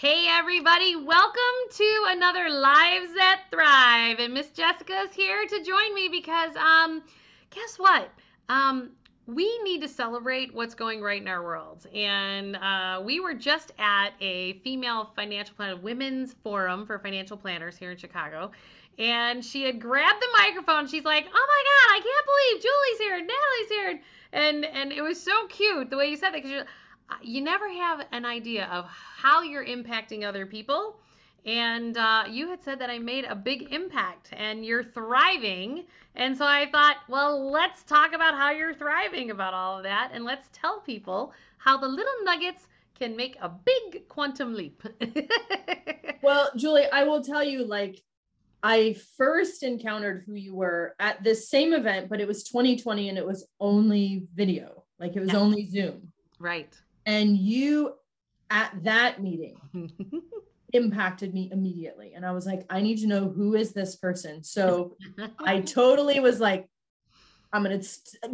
Hey, everybody, welcome to another Lives That Thrive. And Miss Jessica's here to join me because, um, guess what? Um, we need to celebrate what's going right in our world. And uh, we were just at a female financial planner, women's forum for financial planners here in Chicago. And she had grabbed the microphone. She's like, "Oh my God, I can't believe Julie's here, Natalie's here," and and it was so cute the way you said that because you never have an idea of how you're impacting other people. And uh, you had said that I made a big impact and you're thriving. And so I thought, well, let's talk about how you're thriving about all of that. And let's tell people how the little nuggets can make a big quantum leap. well, Julie, I will tell you, like, I first encountered who you were at this same event, but it was 2020 and it was only video, like, it was only Zoom. Right and you at that meeting impacted me immediately. And i was like i need to know who is this person. So i totally was like i'm gonna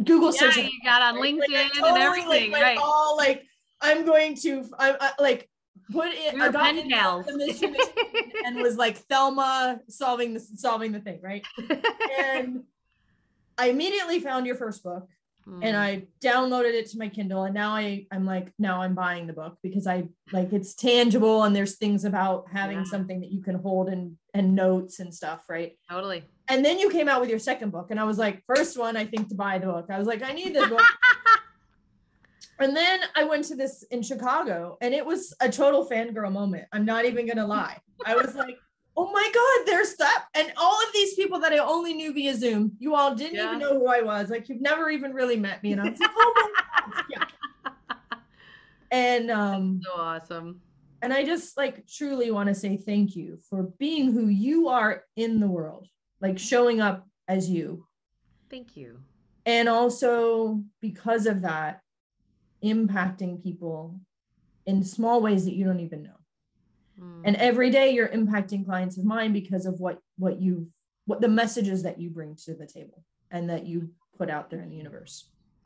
google yeah, search. you got on linkedin like, totally, and everything like, right. all like i'm going to i, I like put it we I got pen pals. and was like thelma solving the solving the thing right? And i immediately found your first book and mm. I downloaded it to my Kindle and now I I'm like now I'm buying the book because I like it's tangible and there's things about having yeah. something that you can hold and and notes and stuff, right? Totally. And then you came out with your second book and I was like, first one I think to buy the book. I was like, I need this book. and then I went to this in Chicago and it was a total fangirl moment. I'm not even to lie. I was like, oh my God, there's that. And all of these people that I only knew via Zoom, you all didn't yeah. even know who I was. Like you've never even really met me. And I was like, oh my God. Yeah. And um so awesome. And I just like truly want to say thank you for being who you are in the world, like showing up as you. Thank you. And also because of that, impacting people in small ways that you don't even know and mm. every day you're impacting clients of mine because of what what you've what the messages that you bring to the table and that you put out there in the universe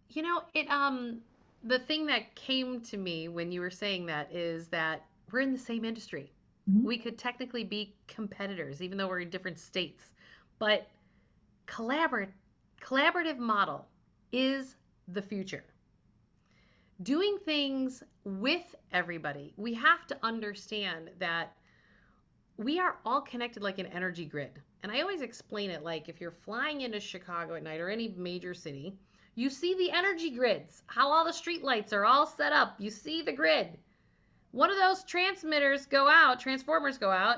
you know it um the thing that came to me when you were saying that is that we're in the same industry mm-hmm. we could technically be competitors even though we're in different states but collaborative collaborative model is the future doing things with everybody. We have to understand that we are all connected like an energy grid. And I always explain it like if you're flying into Chicago at night or any major city, you see the energy grids, how all the street lights are all set up. You see the grid. One of those transmitters go out, transformers go out,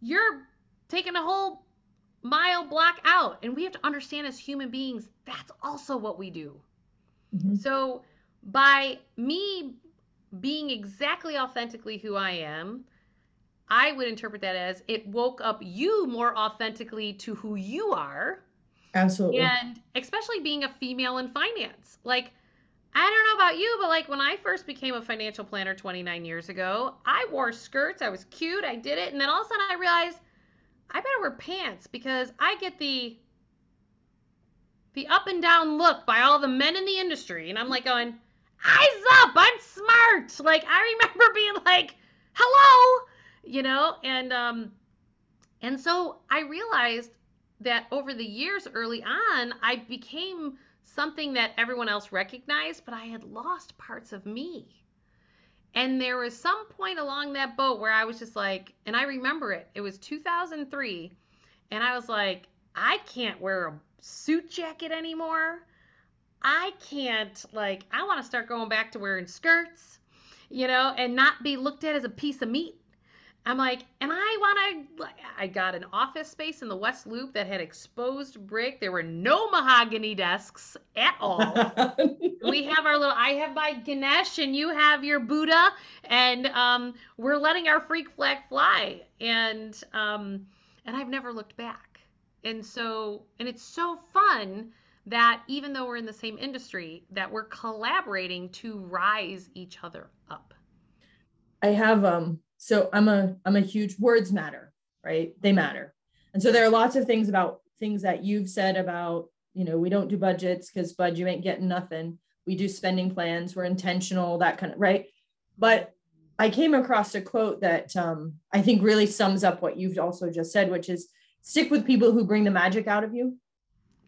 you're taking a whole mile block out. And we have to understand as human beings, that's also what we do. Mm-hmm. So by me being exactly authentically who I am, I would interpret that as it woke up you more authentically to who you are. Absolutely. And especially being a female in finance. Like, I don't know about you, but like when I first became a financial planner 29 years ago, I wore skirts. I was cute. I did it. And then all of a sudden I realized I better wear pants because I get the the up and down look by all the men in the industry. And I'm like going, eyes up, I'm smart. Like I remember being like, hello, you know, and um and so I realized that over the years early on, I became something that everyone else recognized, but I had lost parts of me. And there was some point along that boat where I was just like, and I remember it. It was 2003, and I was like, I can't wear a suit jacket anymore. I can't like I want to start going back to wearing skirts, you know, and not be looked at as a piece of meat. I'm like, and I want to. I got an office space in the West Loop that had exposed brick. There were no mahogany desks at all. we have our little. I have my Ganesh, and you have your Buddha, and um, we're letting our freak flag fly. And um, and I've never looked back. And so, and it's so fun that even though we're in the same industry, that we're collaborating to rise each other up. I have um so I'm a I'm a huge words matter, right? They matter. And so there are lots of things about things that you've said about, you know, we don't do budgets because bud you ain't getting nothing. We do spending plans, we're intentional, that kind of right. But I came across a quote that um, I think really sums up what you've also just said, which is stick with people who bring the magic out of you.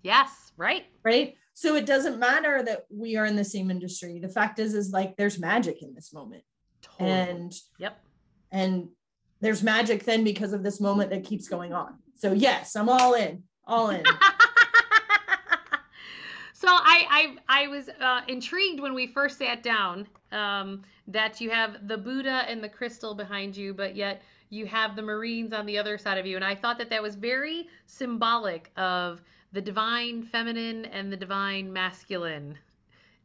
Yes, right. Right. So it doesn't matter that we are in the same industry. The fact is, is like there's magic in this moment. Totally. And yep. And there's magic then because of this moment that keeps going on. So yes, I'm all in, all in. so I I, I was uh, intrigued when we first sat down um, that you have the Buddha and the crystal behind you, but yet you have the Marines on the other side of you, and I thought that that was very symbolic of the divine feminine and the divine masculine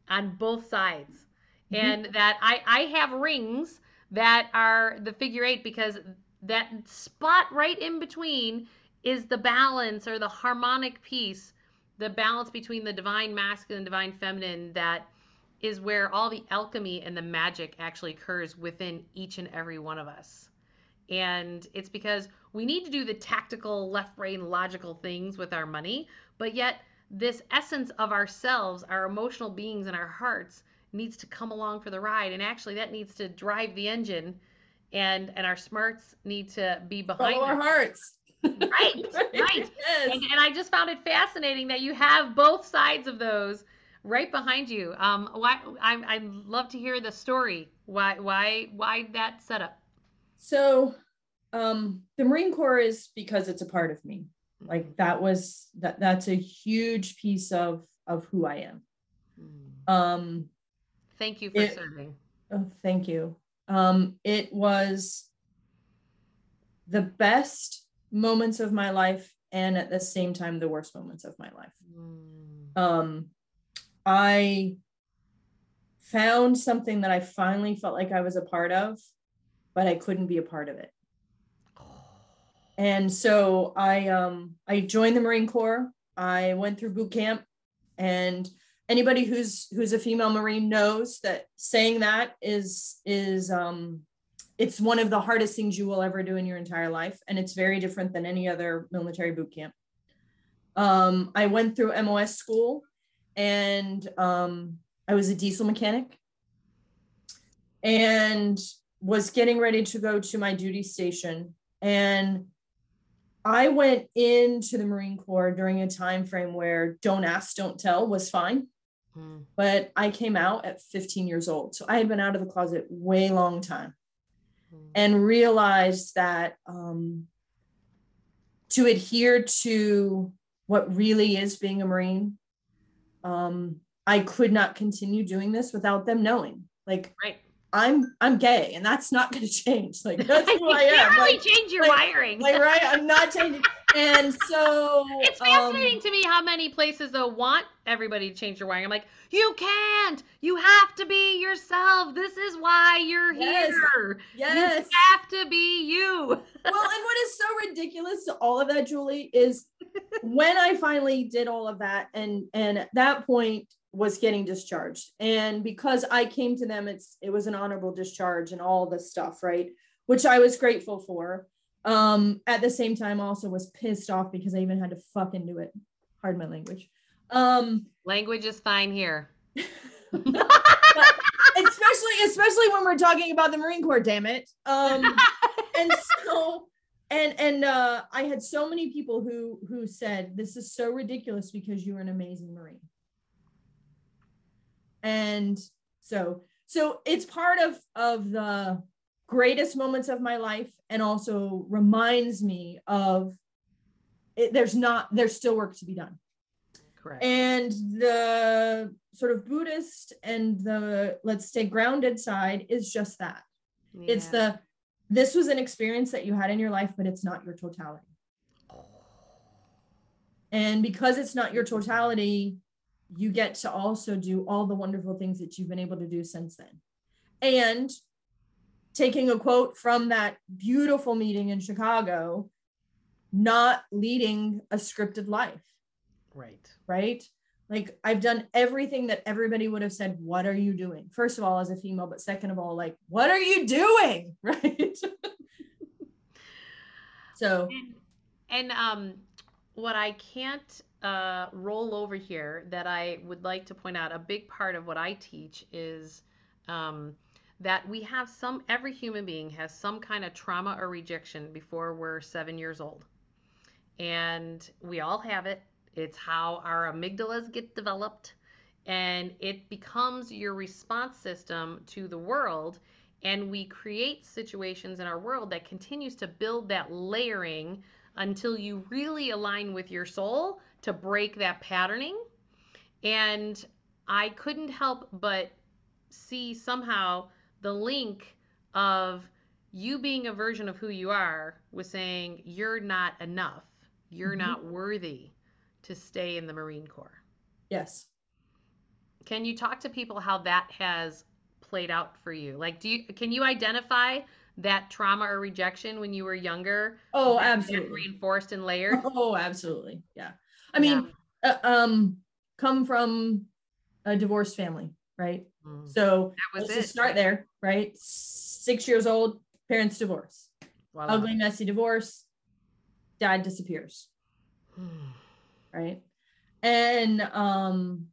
on both sides. Mm-hmm. And that I, I have rings that are the figure eight because that spot right in between is the balance or the harmonic piece, the balance between the divine masculine and divine feminine that is where all the alchemy and the magic actually occurs within each and every one of us. And it's because we need to do the tactical, left brain, logical things with our money, but yet this essence of ourselves, our emotional beings and our hearts needs to come along for the ride. And actually, that needs to drive the engine, and and our smarts need to be behind Follow our hearts. Right, right. Yes. And, and I just found it fascinating that you have both sides of those right behind you. Um, why? I I'd love to hear the story. Why why why that setup? So um, the Marine Corps is because it's a part of me. Like that was that that's a huge piece of of who I am. Hmm. Um, thank you for it, serving. Oh, thank you. Um, it was the best moments of my life and at the same time the worst moments of my life. Mm. Um, I found something that I finally felt like I was a part of but I couldn't be a part of it. And so I um I joined the Marine Corps. I went through boot camp and anybody who's who's a female marine knows that saying that is is um it's one of the hardest things you will ever do in your entire life and it's very different than any other military boot camp. Um I went through MOS school and um I was a diesel mechanic. And was getting ready to go to my duty station and I went into the Marine Corps during a time frame where don't ask, don't tell was fine. Hmm. But I came out at 15 years old. So I had been out of the closet way long time hmm. and realized that um, to adhere to what really is being a Marine, um, I could not continue doing this without them knowing. Like, right. I'm I'm gay and that's not going to change. Like that's who I am. Really like, change your like, wiring. Like right, I'm not changing. And so it's fascinating um, to me how many places though want everybody to change their wiring. I'm like, you can't. You have to be yourself. This is why you're yes, here. Yes, you have to be you. well, and what is so ridiculous to all of that, Julie, is when I finally did all of that, and and at that point was getting discharged. And because i came to them it's it was an honorable discharge and all this stuff right? Which i was grateful for. Um at the same time also was pissed off because i even had to fucking do it. Hard my language. Um language is fine here. Especially especially when we're talking about the marine corps damn it. Um and so and and uh i had so many people who who said this is so ridiculous because you're an amazing marine and so so it's part of of the greatest moments of my life and also reminds me of it, there's not there's still work to be done. Correct. And the sort of buddhist and the let's stay grounded side is just that. Yeah. it's the this was an experience that you had in your life but it's not your totality. And because it's not your mm-hmm. totality you get to also do all the wonderful things that you've been able to do since then. And taking a quote from that beautiful meeting in Chicago, not leading a scripted life. Right. Right. Like I've done everything that everybody would have said, What are you doing? First of all, as a female, but second of all, like, what are you doing? Right. so and, and um what I can't uh, roll over here that I would like to point out. A big part of what I teach is um, that we have some every human being has some kind of trauma or rejection before we're 7 years old. And we all have it. It's how our amygdalas get developed and it becomes your response system to the world and we create situations in our world that continues to build that layering until you really align with your soul to break that patterning and i couldn't help but see somehow the link of you being a version of who you are with saying you're not enough you're mm-hmm. not worthy to stay in the marine corps yes can you talk to people how that has played out for you? Like, do you can you identify that trauma or rejection when you were younger? Oh, absolutely. Reinforced and layered. Oh, absolutely. Yeah. I mean, yeah. Uh, um, come from a divorced family, right? Mm. So let's it. just start there, right? Six years old, parents divorce. Voila. Ugly, messy divorce. Dad disappears. right. And um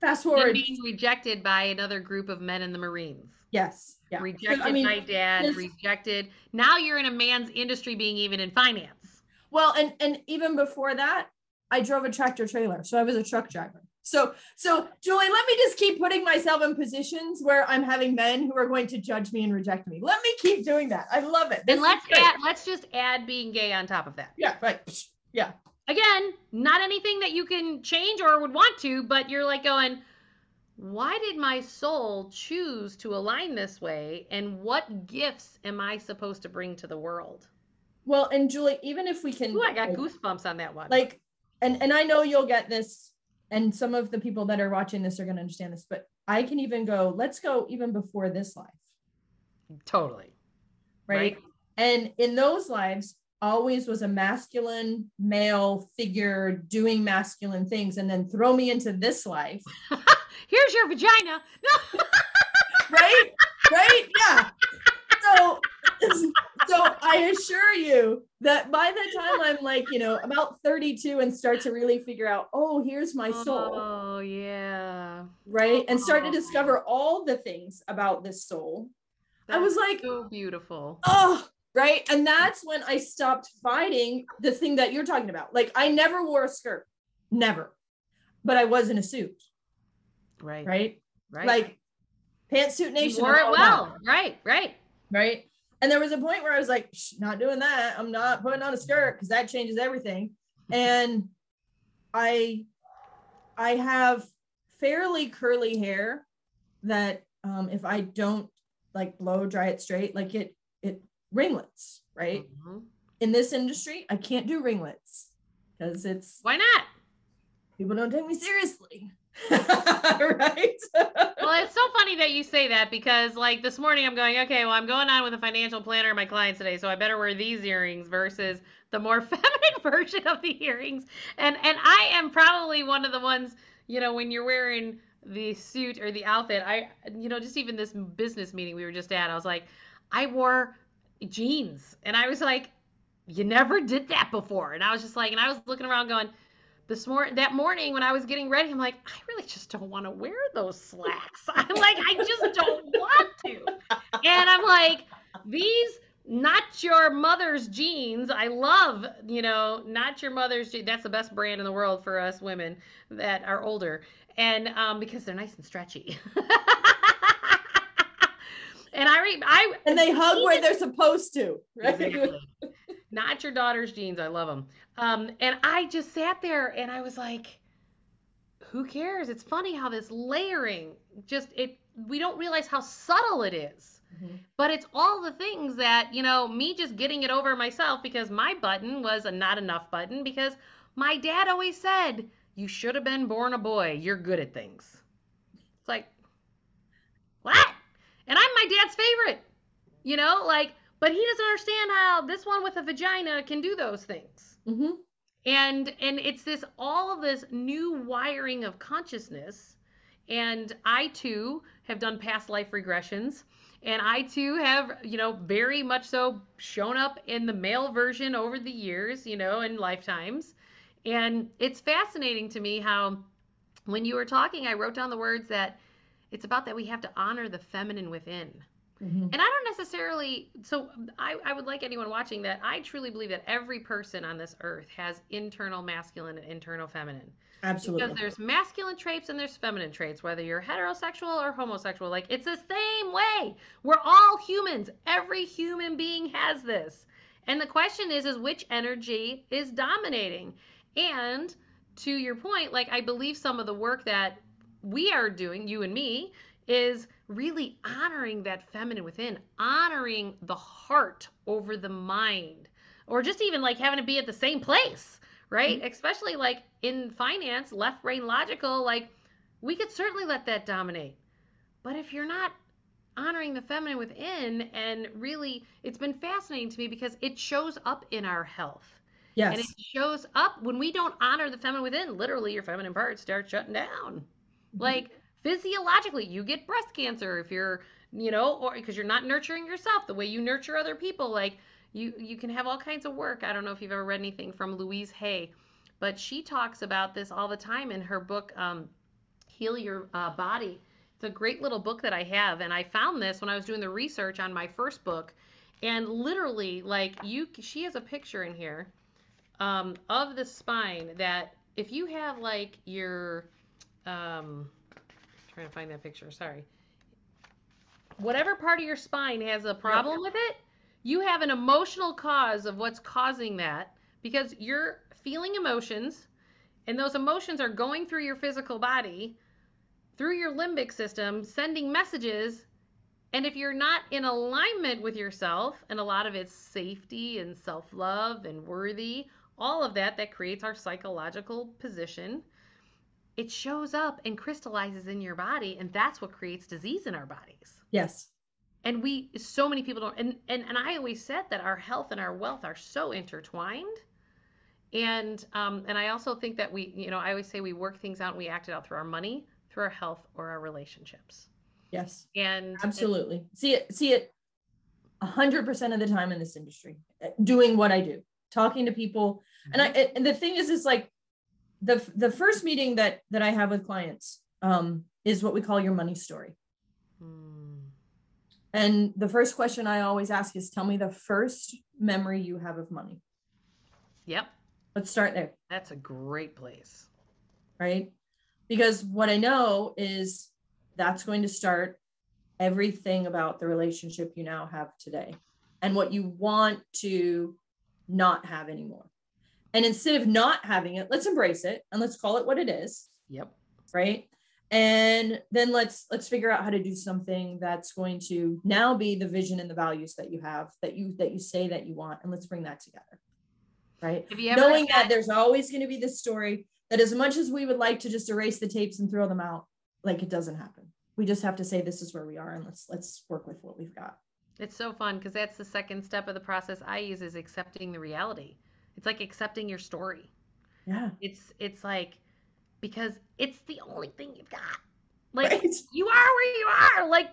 fast forward being rejected by another group of men in the marines yes yeah. rejected I mean, by dad this, rejected. Now you're in a man's industry being even in finance. Well and and even before that i drove a tractor trailer so i was a truck driver. So so julie let me just keep putting myself in positions where i'm having men who are going to judge me and reject me. Let me keep doing that. I love it. This and let's add let's just add being gay on top of that. Yeah right. Yeah. Again, not anything that you can change or would want to, but you're like going, why did my soul choose to align this way? And what gifts am I supposed to bring to the world? Well, and Julie, even if we can, Ooh, I got like, goosebumps on that one. Like, and and I know you'll get this, and some of the people that are watching this are going to understand this, but I can even go. Let's go even before this life. Totally. Right. right? And in those lives, always was a masculine male figure doing masculine things and then throw me into this life here's your vagina. Right? Right? Yeah. So so i assure you that by the time i'm like you know about 32 and start to really figure out oh here's my soul. Oh yeah. Right? And start to oh. discover all the things about this soul. That's i was like so beautiful. oh right? And that's when i stopped fighting the thing that you're talking about. Like i never wore a skirt. Never. But i was in a suit right. Right? Right. Like pantsuit nation wore it well. right right. Right? And there was a point where i was like not doing that. I'm not putting on a skirt because that changes everything. And i i have fairly curly hair that um if i don't like blow dry it straight like it it ringlets, right? Mm-hmm. In this industry, I can't do ringlets because it's why not? People don't take me seriously. right? well, it's so funny that you say that because, like, this morning I'm going, okay, well, I'm going on with a financial planner of my clients today, so I better wear these earrings versus the more feminine version of the earrings. And and I am probably one of the ones, you know, when you're wearing the suit or the outfit, I, you know, just even this business meeting we were just at, I was like, I wore jeans. And I was like, you never did that before. And I was just like, and I was looking around going, this morning that morning when I was getting ready, I'm like, I really just don't want to wear those slacks. I'm like, I just don't want to. And I'm like, these not your mother's jeans. I love, you know, not your mother's jeans. That's the best brand in the world for us women that are older. And um, because they're nice and stretchy. And I, re- I and they hug where they're supposed to, right? Exactly. Not your daughter's jeans. I love them. Um, and I just sat there and I was like, who cares? It's funny how this layering just it. We don't realize how subtle it is. Mm-hmm. But it's all the things that, you know, me just getting it over myself because my button was a not enough button because my dad always said, you should have been born a boy. You're good at things. It's like, what? And I'm my dad's favorite. You know, like, but he doesn't understand how this one with a vagina can do those things. Mm-hmm. And and it's this all of this new wiring of consciousness. And I too have done past life regressions. And I too have, you know, very much so shown up in the male version over the years, you know, in lifetimes. And it's fascinating to me how when you were talking, I wrote down the words that it's about that we have to honor the feminine within. Mhm. And I don't necessarily, so I, I would like anyone watching that. I truly believe that every person on this earth has internal masculine and internal feminine. Absolutely. Because there's masculine traits and there's feminine traits, whether you're heterosexual or homosexual. Like it's the same way. We're all humans. Every human being has this. And the question is, is which energy is dominating? And to your point, like I believe some of the work that we are doing, you and me, is really honoring that feminine within, honoring the heart over the mind, or just even like having to be at the same place, right? Mm-hmm. Especially like in finance, left brain logical, like we could certainly let that dominate. But if you're not honoring the feminine within, and really, it's been fascinating to me because it shows up in our health. yes. And it shows up when we don't honor the feminine within. Literally, your feminine parts start shutting down. Like physiologically, you get breast cancer if you're, you know, or because you're not nurturing yourself the way you nurture other people. Like you, you can have all kinds of work. I don't know if you've ever read anything from Louise Hay, but she talks about this all the time in her book, um, Heal Your uh, Body. It's a great little book that I have, and I found this when I was doing the research on my first book. And literally, like you, she has a picture in here um, of the spine that if you have like your um, trying to find that picture sorry. Whatever part of your spine has a problem with it you have an emotional cause of what's causing that because you're feeling emotions and those emotions are going through your physical body through your limbic system sending messages. And if you're not in alignment with yourself and a lot of it's safety and self-love and worthy all of that that creates our psychological position it shows up and crystallizes in your body and that's what creates disease in our bodies yes. and we so many people don't and, and and i always said that our health and our wealth are so intertwined and um and i also think that we you know i always say we work things out and we act it out through our money through our health or our relationships Yes. and Absolutely. See it, see it a hundred percent of the time in this industry, uh, doing what I do, talking to people. And I, and the thing is, is like the, the first meeting that, that I have with clients, um, is what we call your money story. Hmm. And the first question I always ask is tell me the first memory you have of money. yep Let's start there. that's a great place right? Because what I know is that's going to start everything about the relationship you now have today and what you want to not have anymore. And instead of not having it, let's embrace it and let's call it what it is, yep right? And then let's let's figure out how to do something that's going to now be the vision and the values that you have that you that you say that you want and let's bring that together. Right? have you ever knowing had- that there's always going to be this story that as much as we would like to just erase the tapes and throw them out like it doesn't happen we just have to say this is where we are and let's let's work with what we've got It's so fun because that's the second step of the process I use is accepting the reality. It's like accepting your story. yeah It's it's like because it's the only thing you've got. Like right you are where you are. Like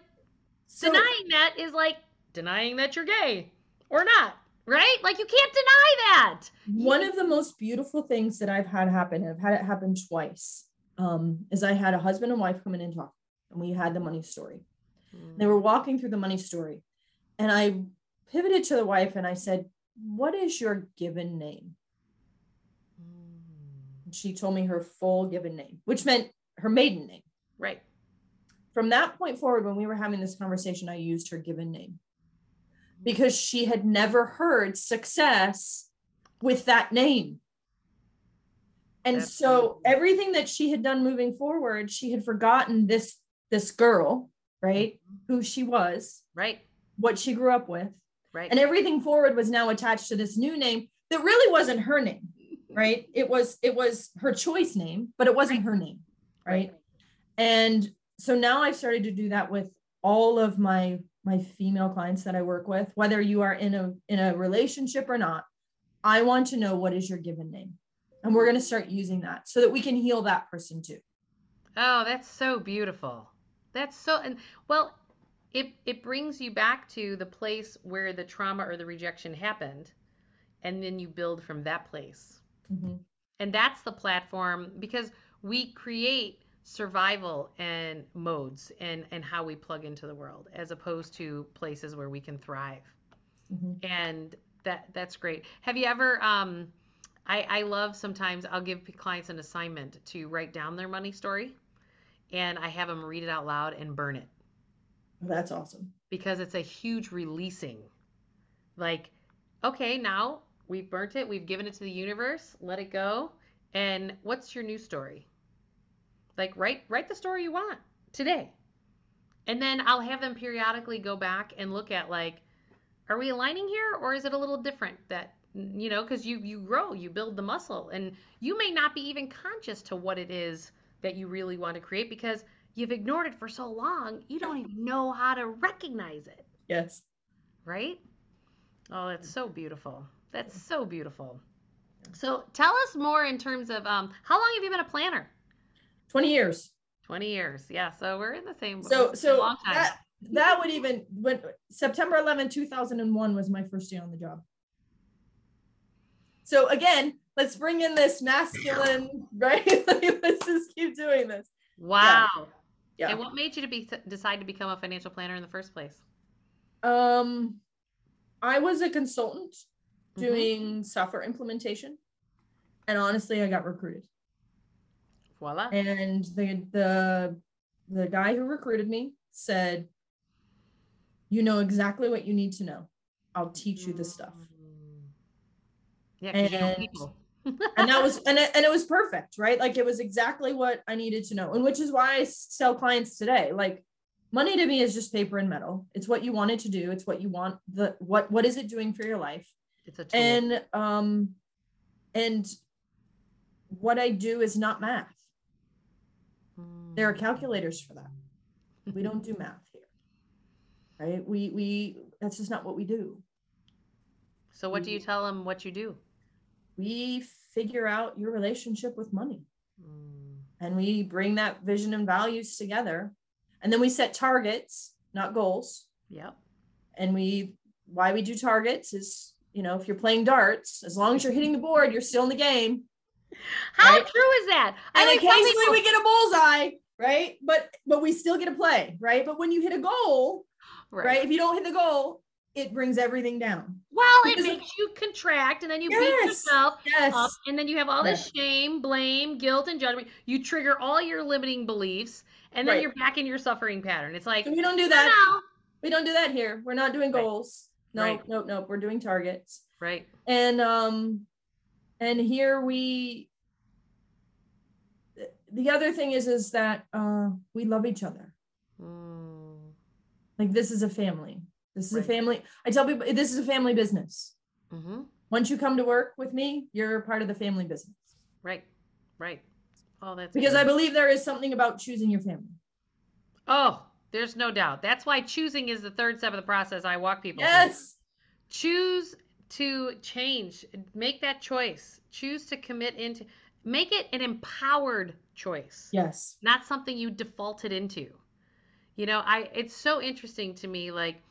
so denying that is like denying that you're gay or not, right? Like you can't deny that. one of the most beautiful things that i've had happen and i've had it happen twice um, is i had a husband and wife come in and talk and we had the money story they were walking through the money story and i pivoted to the wife and i said what is your given name and she told me her full given name which meant her maiden name Right. from that point forward, when we were having this conversation, I used her given name mm. because she had never heard success with that name. And so everything that she had done moving forward, she had forgotten this this girl, right? Mm-hmm. Who she was, Right. what she grew up with, Right. and everything forward was now attached to this new name that really wasn't her name, mm-hmm. right? It was it was her choice name, but it wasn't her name, right? and so now i've started to do that with all of my my female clients that i work with whether you are in a in a relationship or not i want to know what is your given name and we're going to start using that so that we can heal that person too Oh, that's so beautiful. That's so and well, it it brings you back to the place where the trauma or the rejection happened and then you build from that place. Mhm. And that's the platform because we create survival and modes and and how we plug into the world as opposed to places where we can thrive Mhm. and that that's great have you ever um i i love sometimes i'll give clients an assignment to write down their money story and i have them read it out loud and burn it That's awesome. because it's a huge releasing. Like okay now we've burnt it we've given it to the universe let it go and what's your new story? Like write write the story you want today. And then i'll have them periodically go back and look at like are we aligning here or is it a little different that you know because you you grow you build the muscle. And you may not be even conscious to what it is that you really want to create because you've ignored it for so long you don't even know how to recognize it Yes. right oh that's so beautiful that's so beautiful so tell us more in terms of um how long have you been a planner 20 years. 20 years yeah so we're in the same So so long time that that would even when September 11, 2001 was my first day on the job. So again, let's bring in this masculine, right? Let's just keep doing this. wow Yeah. And what made you to be decide to become a financial planner in the first place Um I was a consultant Mhm. doing software implementation. And honestly, I got recruited. voila and the the the guy who recruited me said you know exactly what you need to know i'll teach you the stuff Mm. yeah 'cause you know people and that was and it, and it was perfect right? Like it was exactly what i needed to know and which is why i sell clients today. Like money to me is just paper and metal. It's what you want it to do. It's what you want the what what is it doing for your life? It's a tool. And um and what i do is not math. There are Mm. calculators for that. We don't do math here right? We we that's just not what we do. So what do you tell them what you do we figure out your relationship with money. Mm. and we bring that vision and values together. And then we set targets not goals. Yep. And we why we do targets is you know if you're playing darts as long as you're hitting the board you're still in the game. How Right? true is that? And always occasionally people- we get a bullseye right? But but we still get a play right? But when you hit a goal right, if you don't hit the goal it brings everything down Well, it Because- makes you contract and then you beat yourself yes up and then you have all this shame, blame, guilt, and judgment. You trigger all your limiting beliefs and then Right. you're back in your suffering pattern. It's like, so we don't do that no. we don't do that here we're not doing Right. goals no Right. nope nope we're doing targets Right. and um and here we the other thing is is that uh we love each other Mm. like this is a family this is Right. a family i tell people this is a family business hmm once you come to work with me you're part of the family business Right. Right. Oh, that's because good. i believe there is something about choosing your family Oh, there's no doubt. That's why choosing is the third step of the process I walk people through. yes choose to change make that choice choose to commit into make it an empowered choice yes not something you defaulted into you know i it's so interesting to me like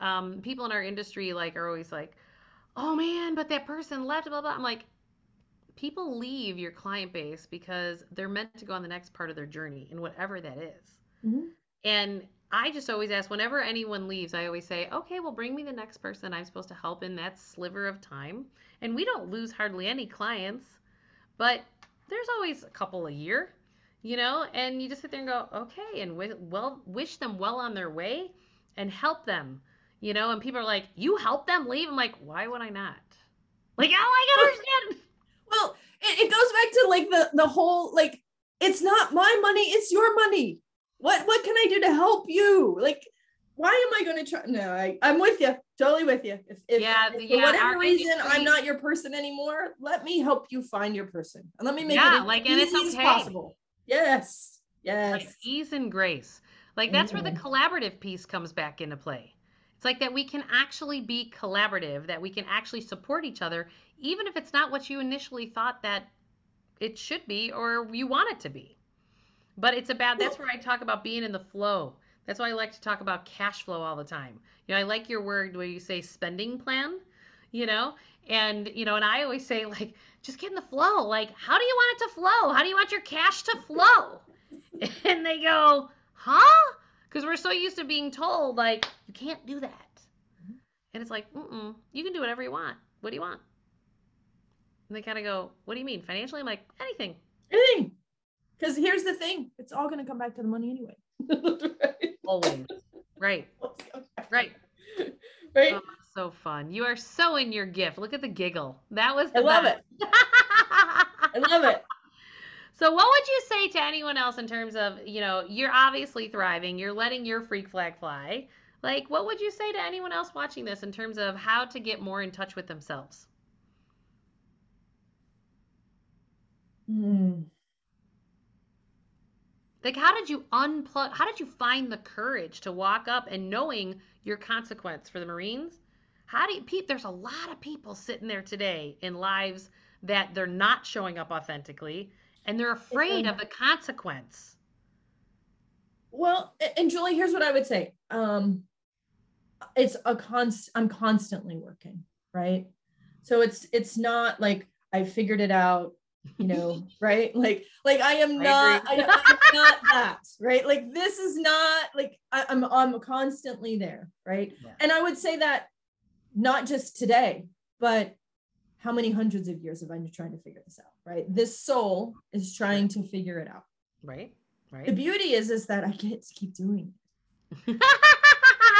um, people in our industry like are always like oh man but that person left blah blah i'm like people leave your client base because they're meant to go on the next part of their journey and whatever that is Mhm. and I just always ask whenever anyone leaves, I always say, okay, well, bring me the next person I'm supposed to help in that sliver of time. And we don't lose hardly any clients, but there's always a couple a year, you know, and you just sit there and go, okay, and well, wish them well on their way and help them, you know. And people are like, you help them leave? I'm like, why would I not? Like, oh, I understand. well it, it goes back to like the the whole like it's not my money it's your money what what can i do to help you like why am i going to try no I, i'm with you totally with you if, if, Yeah, if yeah, for whatever reason industry- i'm not your person anymore let me help you find your person and let me make Yeah, it as like, and it's easy as okay. possible yes yes like ease and grace. Like that's where the Mhm. collaborative piece comes back into play. It's like that we can actually be collaborative, that we can actually support each other, even if it's not what you initially thought that it should be or you want it to be. But it's about that's where I talk about being in the flow. That's why I like to talk about cash flow all the time. You know, I like your word where you say spending plan, you know, and you know, and I always say like just get in the flow. Like, how do you want it to flow? How do you want your cash to flow? And they go, huh? Because we're so used to being told, like, you can't do that. Mm-hmm. And it's like, mm-mm, you can do whatever you want. What do you want? And they kind of go, what do you mean? Financially? I'm like, anything. Anything. Because here's the thing it's all going to come back to the money anyway. right? Always. Right. Right. Right. Oh, so fun. You are so in your gift. Look at the giggle. That was the I love best. it. I love it. So what would you say to anyone else in terms of, you know, you're obviously thriving, you're letting your freak flag fly. Like what would you say to anyone else watching this in terms of how to get more in touch with themselves? Hmm. Like how did you unplug how did you find the courage to walk up and knowing your consequence for the Marines? How do you Pete, there's a lot of people sitting there today in lives that they're not showing up authentically and they're afraid of the consequence. Well, and Julie, here's what I would say. Um, it's a const. I'm constantly working, right? So it's it's not like I figured it out, you know, right? Like like I am I not. I. I'm not that, right? Like this is not like I, I'm I'm constantly there, right? Yeah. And I would say that not just today, but how many hundreds of years have I been trying to figure this out, right? This soul is trying to figure it out. Right? Right. The beauty is is that I get to keep doing it.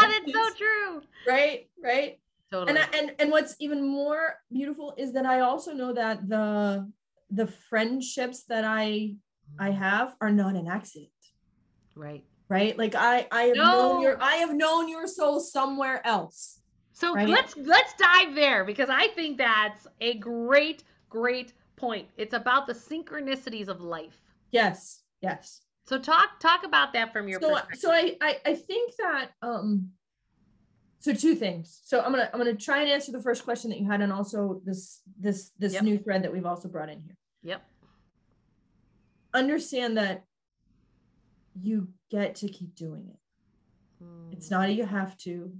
That's so true. right right Totally. and I, and and what's even more beautiful is that i also know that the the friendships that i i mm-hmm. have are not an accident right. right like i i have No. known your i have known your soul somewhere else So Right. let's let's dive there because I think that's a great great point. It's about the synchronicities of life. yes yes So talk talk about that from your so perspective. so I, I i think that um so two things so i'm gonna i'm gonna try and answer the first question that you had and also this this this Yep. new thread that we've also brought in here Yep. understand that you get to keep doing it It's not a you have to.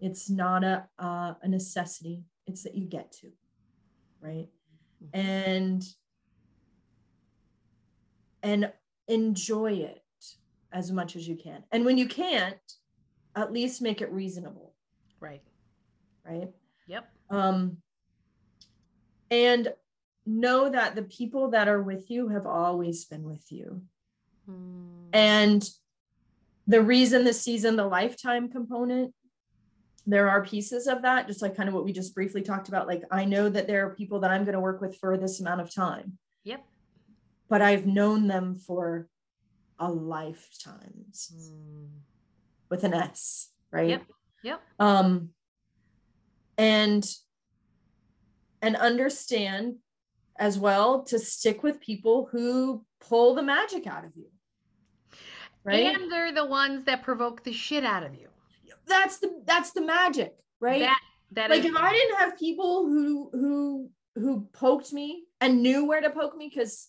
It's not a uh, a necessity. It's that you get to, right? Mhm. And and enjoy it as much as you can. And when you can't, at least make it reasonable, right. right? Yep. Um and know that the people that are with you have always been with you. Mm. And the reason the season, the lifetime component, there are pieces of that, just like kind of what we just briefly talked about. Like, I know that there are people that I'm going to work with for this amount of time, Yep. but I've known them for a lifetime Mm. with an S, right? Yep. Yep. Um, and and understand as well to stick with people who pull the magic out of you. Right? And they're the ones that provoke the shit out of you. That's the that's the magic right? That that like is- if i didn't have people who who who poked me and knew where to poke me because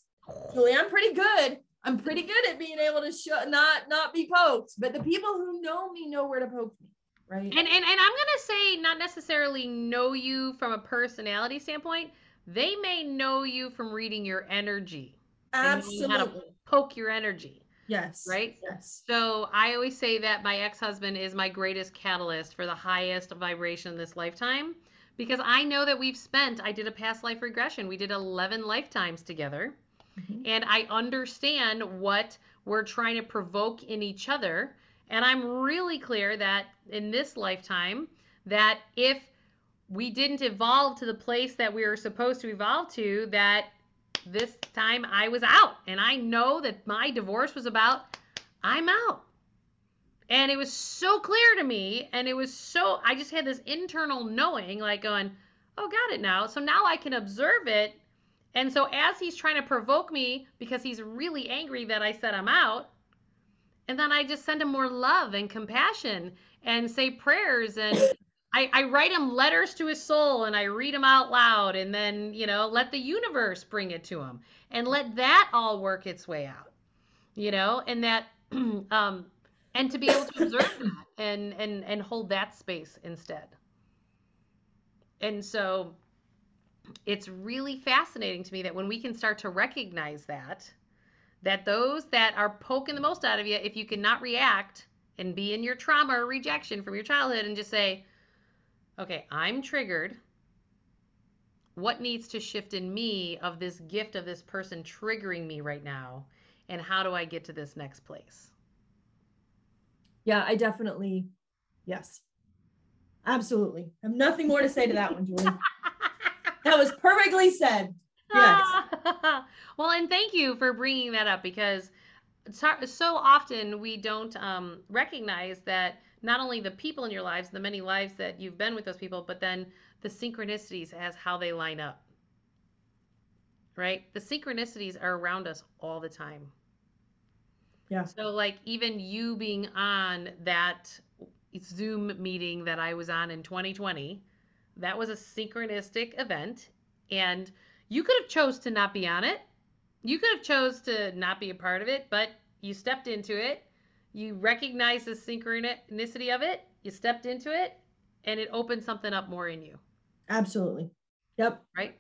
julie i'm pretty good. I'm pretty good at being able to show not not be poked but the people who know me know where to poke me right? And, and and I'm gonna say not necessarily know you from a personality standpoint. They may know you from reading your energy, and how to- poke your energy, yes right? yes So I always say that my ex-husband is my greatest catalyst for the highest vibration in this lifetime because I know that we've spent. I did a past life regression. We did 11 lifetimes together, Mhm. and I understand what we're trying to provoke in each other. And I'm really clear that in this lifetime, that if we didn't evolve to the place that we were supposed to evolve to, that this time I was out. And I know that my divorce was about I'm out. And it was so clear to me. And it was so, I just had this internal knowing, like going, oh, got it now. So now I can observe it. And so as he's trying to provoke me because he's really angry that I said I'm out, and then I just send him more love and compassion and say prayers and I, I write him letters to his soul and I read them out loud and then, you know, let the universe bring it to him and let that all work its way out, you know, and that, um, and to be able to observe that and, and, and hold that space instead. And so it's really fascinating to me that when we can start to recognize that, that those that are poking the most out of you, if you cannot react and be in your trauma or rejection from your childhood and just say, okay, I'm triggered. What needs to shift in me of this gift of this person triggering me right now? And how do I get to this next place? Yeah, I definitely, yes, absolutely. I have nothing more to say to that one, Julie. that was perfectly said. Yes. well, and thank you for bringing that up because so often we don't um, recognize that not only the people in your lives, the many lives that you've been with those people, but then the synchronicities as how they line up. Right? The synchronicities are around us all the time. Yeah. So, like, even you being on that Zoom meeting that I was on in 2020, that was a synchronistic event. And you could have chose to not be on it. You could have chose to not be a part of it, but you stepped into it. You recognize the synchronicity of it. You stepped into it, and it opened something up more in you. Absolutely. Yep. Right.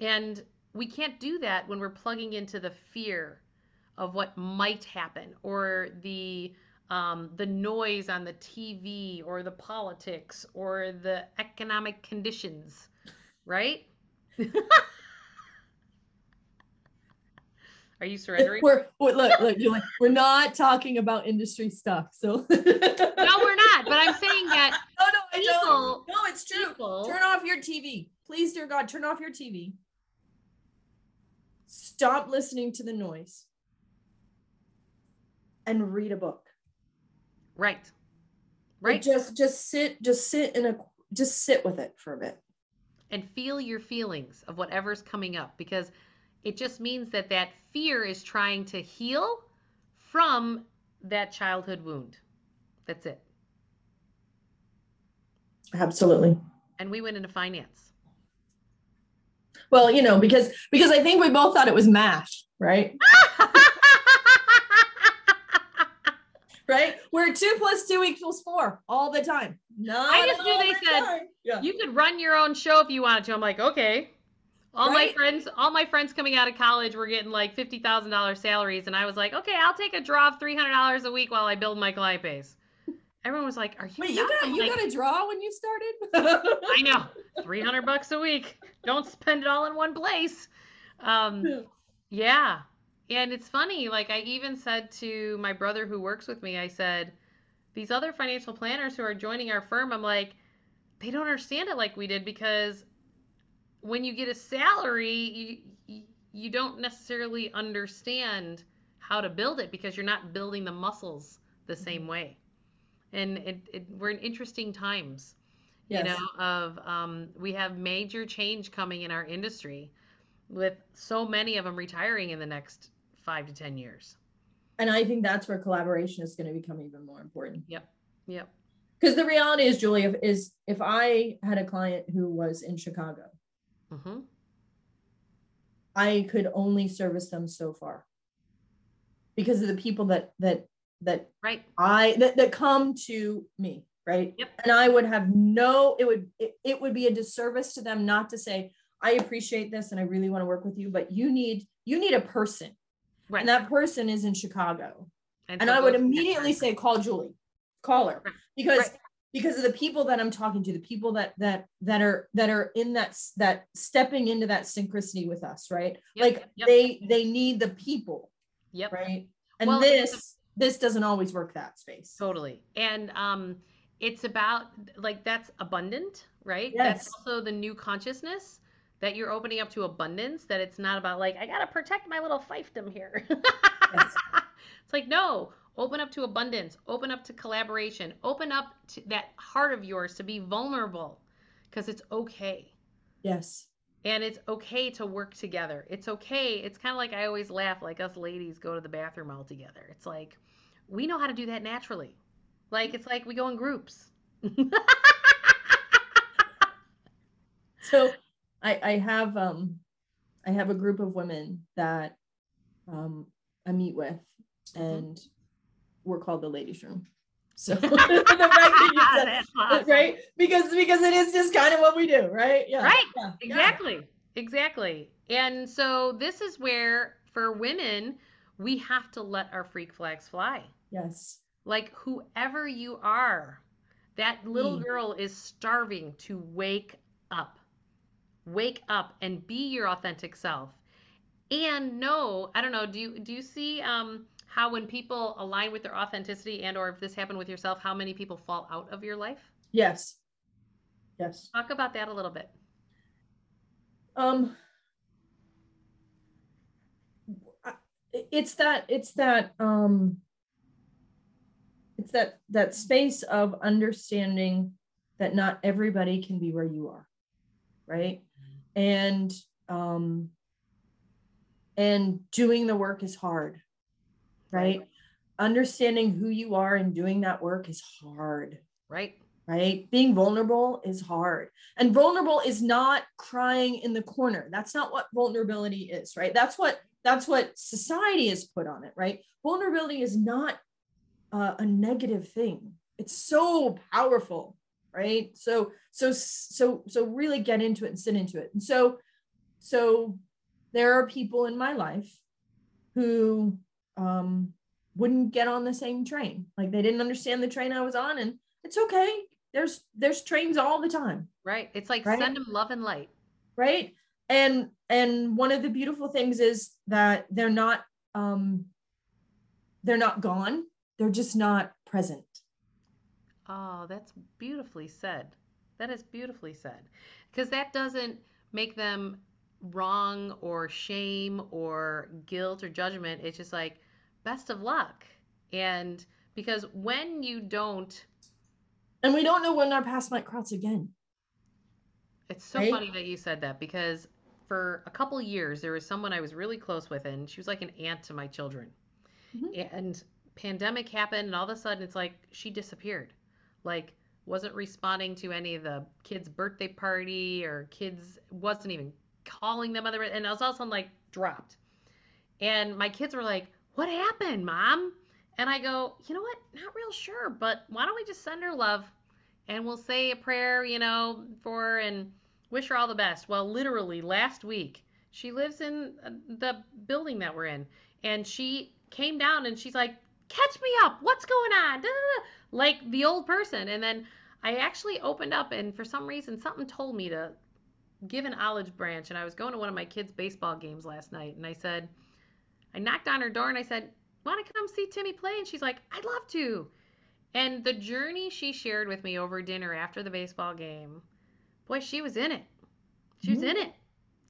And we can't do that when we're plugging into the fear of what might happen or the um, the noise on the TV or the politics or the economic conditions, right? Are you surrendering? We're, we're look, look, Julie, we're not talking about industry stuff. So no, we're not. But I'm saying that. No, oh, no, I people. No, it's true. People, turn off your TV, please, dear God. Turn off your TV. Stop listening to the noise, and read a book. Right. Right. Just, just sit, just sit in a, just sit with it for a bit, and feel your feelings of whatever's coming up because it just means that that fear is trying to heal from that childhood wound. That's it. Absolutely. And we went into finance. Well, you know, because because I think we both thought it was mash, right? right? Where two plus two equals four all the time. No, I just knew they said you could run your own show if you wanted to. I'm like, okay. All right? my friends, all my friends coming out of college were getting like fifty thousand dollars salaries, and I was like, okay, I'll take a draw of three hundred dollars a week while I build my client base. Everyone was like, "Are you?" Wait, you got you like, got a draw when you started? I know, three hundred bucks a week. Don't spend it all in one place. Um, yeah, and it's funny. Like I even said to my brother who works with me, I said, "These other financial planners who are joining our firm, I'm like, they don't understand it like we did because when you get a salary, you you don't necessarily understand how to build it because you're not building the muscles the mm-hmm. same way. And it, it, we're in interesting times, yes. you know, of um, we have major change coming in our industry with so many of them retiring in the next five to 10 years. And I think that's where collaboration is going to become even more important. Yep. Yep. Because the reality is, Julie, if, is if I had a client who was in Chicago Mm-hmm. I could only service them so far because of the people that that that right. I that, that come to me right? Yep. and I would have no it would it, it would be a disservice to them not to say I appreciate this and I really want to work with you but you need you need a person. Right. and that person is in Chicago. And, and I would immediately say call Julie. Call her. Because right because of the people that I'm talking to, the people that that that are that are in that that stepping into that synchronicity with us, right? Yep, like yep. they they need the people. Yep. Right. And well, this this doesn't always work that space. Totally. And um it's about like that's abundant, right? Yes. That's also the new consciousness that you're opening up to abundance, that it's not about like, I gotta protect my little fiefdom here. yes. It's like, no, Open up to abundance, open up to collaboration, open up to that heart of yours to be vulnerable because it's okay. Yes. And it's okay to work together. It's okay. It's kind of like I always laugh like us ladies go to the bathroom all together. It's like we know how to do that naturally. Like it's like we go in groups. so I, I have um I have a group of women that um I meet with mm-hmm. and we're called the ladies room. So that, awesome. right because because it is just kind of what we do, right? Yeah. Right. Yeah. Exactly. Yeah. Exactly. And so this is where for women we have to let our freak flags fly. Yes. Like whoever you are, that little Mm. girl is starving to wake up. Wake up and be your authentic self. And know, I don't know, do you do you see um how when people align with their authenticity and or if this happened with yourself, how many people fall out of your life? Yes. Yes. Talk about that a little bit. Um it's that it's that um it's that that space of understanding that not everybody can be where you are right and um and doing the work is hard right understanding who you are and doing that work is hard Right? right? Being vulnerable is hard. And vulnerable is not crying in the corner. That's not what vulnerability is, right? That's what that's what society has put on it, right? Vulnerability is not uh, a negative thing. It's so powerful, right? So so so so really get into it and sit into it. And so so there are people in my life who um wouldn't get on the same train. Like they didn't understand the train I was on and it's okay. There's there's trains all the time, Right? It's like Right? send them love and light. right? And and one of the beautiful things is that they're not um they're not gone. They're just not present. Oh, that's beautifully said. That is beautifully said. Because that doesn't make them wrong or shame or guilt or judgment. It's just like, best of luck. And because when you don't, And we don't know when our past might cross again. it's so Right? funny that you said that because for a couple years, there was someone I was really close with, and she was like an aunt to my children. Mhm. And pandemic happened, and all of a sudden, it's like she disappeared. Like, wasn't responding to any of the kids' birthday party or kids wasn't even calling them other and I was all of a sudden like dropped. And my kids were like, What happened, mom? And I go, You know what? Not real sure, but why don't we just send her love and we'll say a prayer, you know, for her and wish her all the best. Well, literally last week, she lives in uh, the building that we're in, and she came down and she's like, Catch me up. What's going on? Da, da, da. Like the old person. And then I actually opened up, and for some reason, something told me to give an olive branch. And I was going to one of my kids' baseball games last night, and I said, I knocked on her door and I said, Want to come see Timmy play? And she's like, I'd love to. And the journey she shared with me over dinner after the baseball game, boy, she was in it. She was Mhm. in it.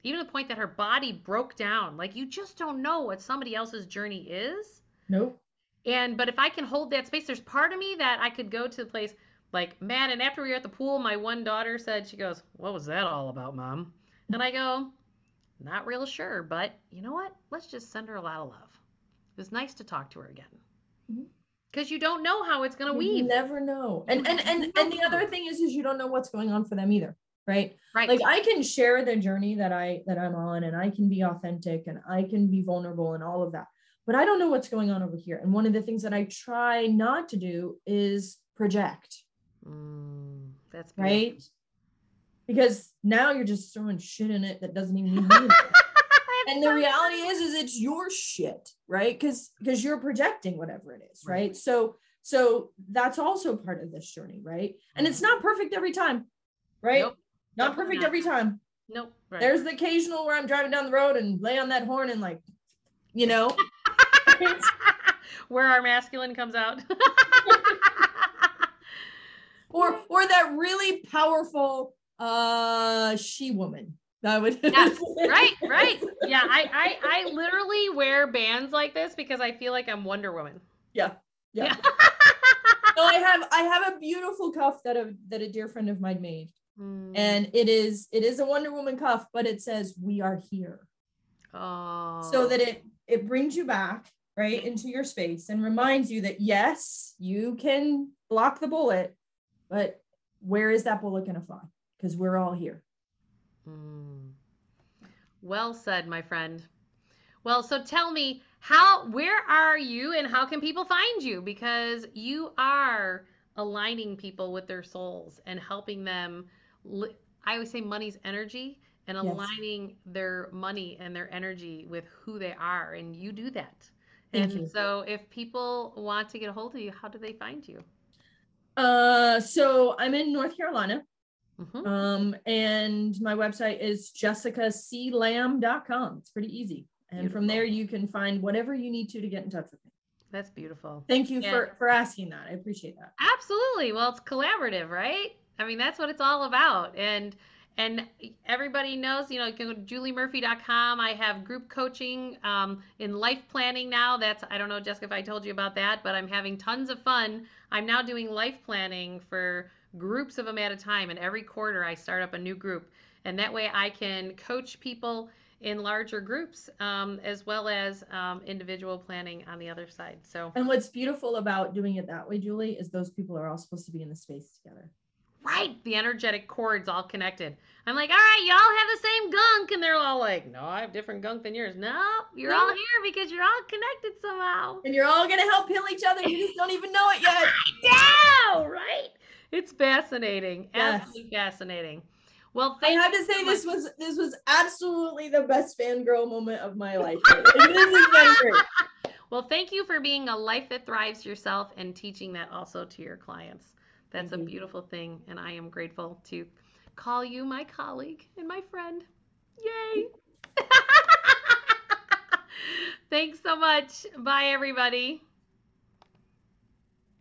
Even to the point that her body broke down. Like you just don't know what somebody else's journey is. Nope. And but if I can hold that space, there's part of me that I could go to the place like man. And after we were at the pool, my one daughter said, she goes, "What was that all about, mom?" And I go, "Not real sure, but you know what? Let's just send her a lot of love. It was nice to talk to her again." Mm-hmm. Because you don't know how it's gonna You weave. never know. And and and and the other thing is is you don't know what's going on for them either, right? Right. like i can share the journey that i that i'm on and i can be authentic and i can be vulnerable and all of that but i don't know what's going on over here and one of the things that i try not to do is project Mm, that's beautiful. right because now you're just throwing shit in it that doesn't even be there. and the reality is is it's your shit right because because you're projecting whatever it is right? Right. so so that's also part of this journey right and it's not perfect every time right Nope. not perfect not. every time Nope. Right. there's the occasional where I'm driving down the road and lay on that horn and like, you know, where our masculine comes out. or or that really powerful uh she woman. That would Yes, right, right. Yeah, I, I I literally wear bands like this because I feel like I'm Wonder Woman. Yeah. Yeah. No, I have I have a beautiful cuff that a that a dear friend of mine made. Mm. And it is it is a Wonder Woman cuff, but it says we are here. oh, So that it it brings you back right into your space and reminds you that yes, you can block the bullet, but where is that bullet going to fly? Because we're all here. Mm. Well said, my friend. Well, so tell me how where are you and how can people find you because you are aligning people with their souls and helping them li- I always say money's energy and Yes. aligning their money and their energy with who they are and you do that. Thank and you. so if people want to get a hold of you, how do they find you? Uh, so I'm in North Carolina. Mhm. Um, and my website is jessicaclamb.com. It's pretty easy. And from there you can find whatever you need to to get in touch with me. That's beautiful. Thank you Yeah. for for asking that. I appreciate that. Absolutely. Well, it's collaborative, right? I mean, that's what it's all about. And and everybody knows, you know, you can go to juliemurphy.com. I have group coaching um, in life planning now. That's I don't know, Jessica, if I told you about that, but I'm having tons of fun. I'm now doing life planning for groups of them at a time, and every quarter I start up a new group, and that way I can coach people in larger groups um, as well as um, individual planning on the other side. So. And what's beautiful about doing it that way, Julie, is those people are all supposed to be in the space together. Right, the energetic cords all connected. I'm like, all right, y'all have the same gunk, and they're all like, no, I have different gunk than yours. No, you're all here because you're all connected somehow. And you're all gonna help heal each other. You just don't even know it yet. Yeah, right. It's fascinating, Yes. absolutely fascinating. Well, I have you to say so this was this was absolutely the best fangirl moment of my life. This has been great. Well, thank you for being a life that thrives yourself and teaching that also to your clients. That's a beautiful thing, and I am grateful to call you my colleague and my friend. Yay! Thanks so much. Bye, everybody.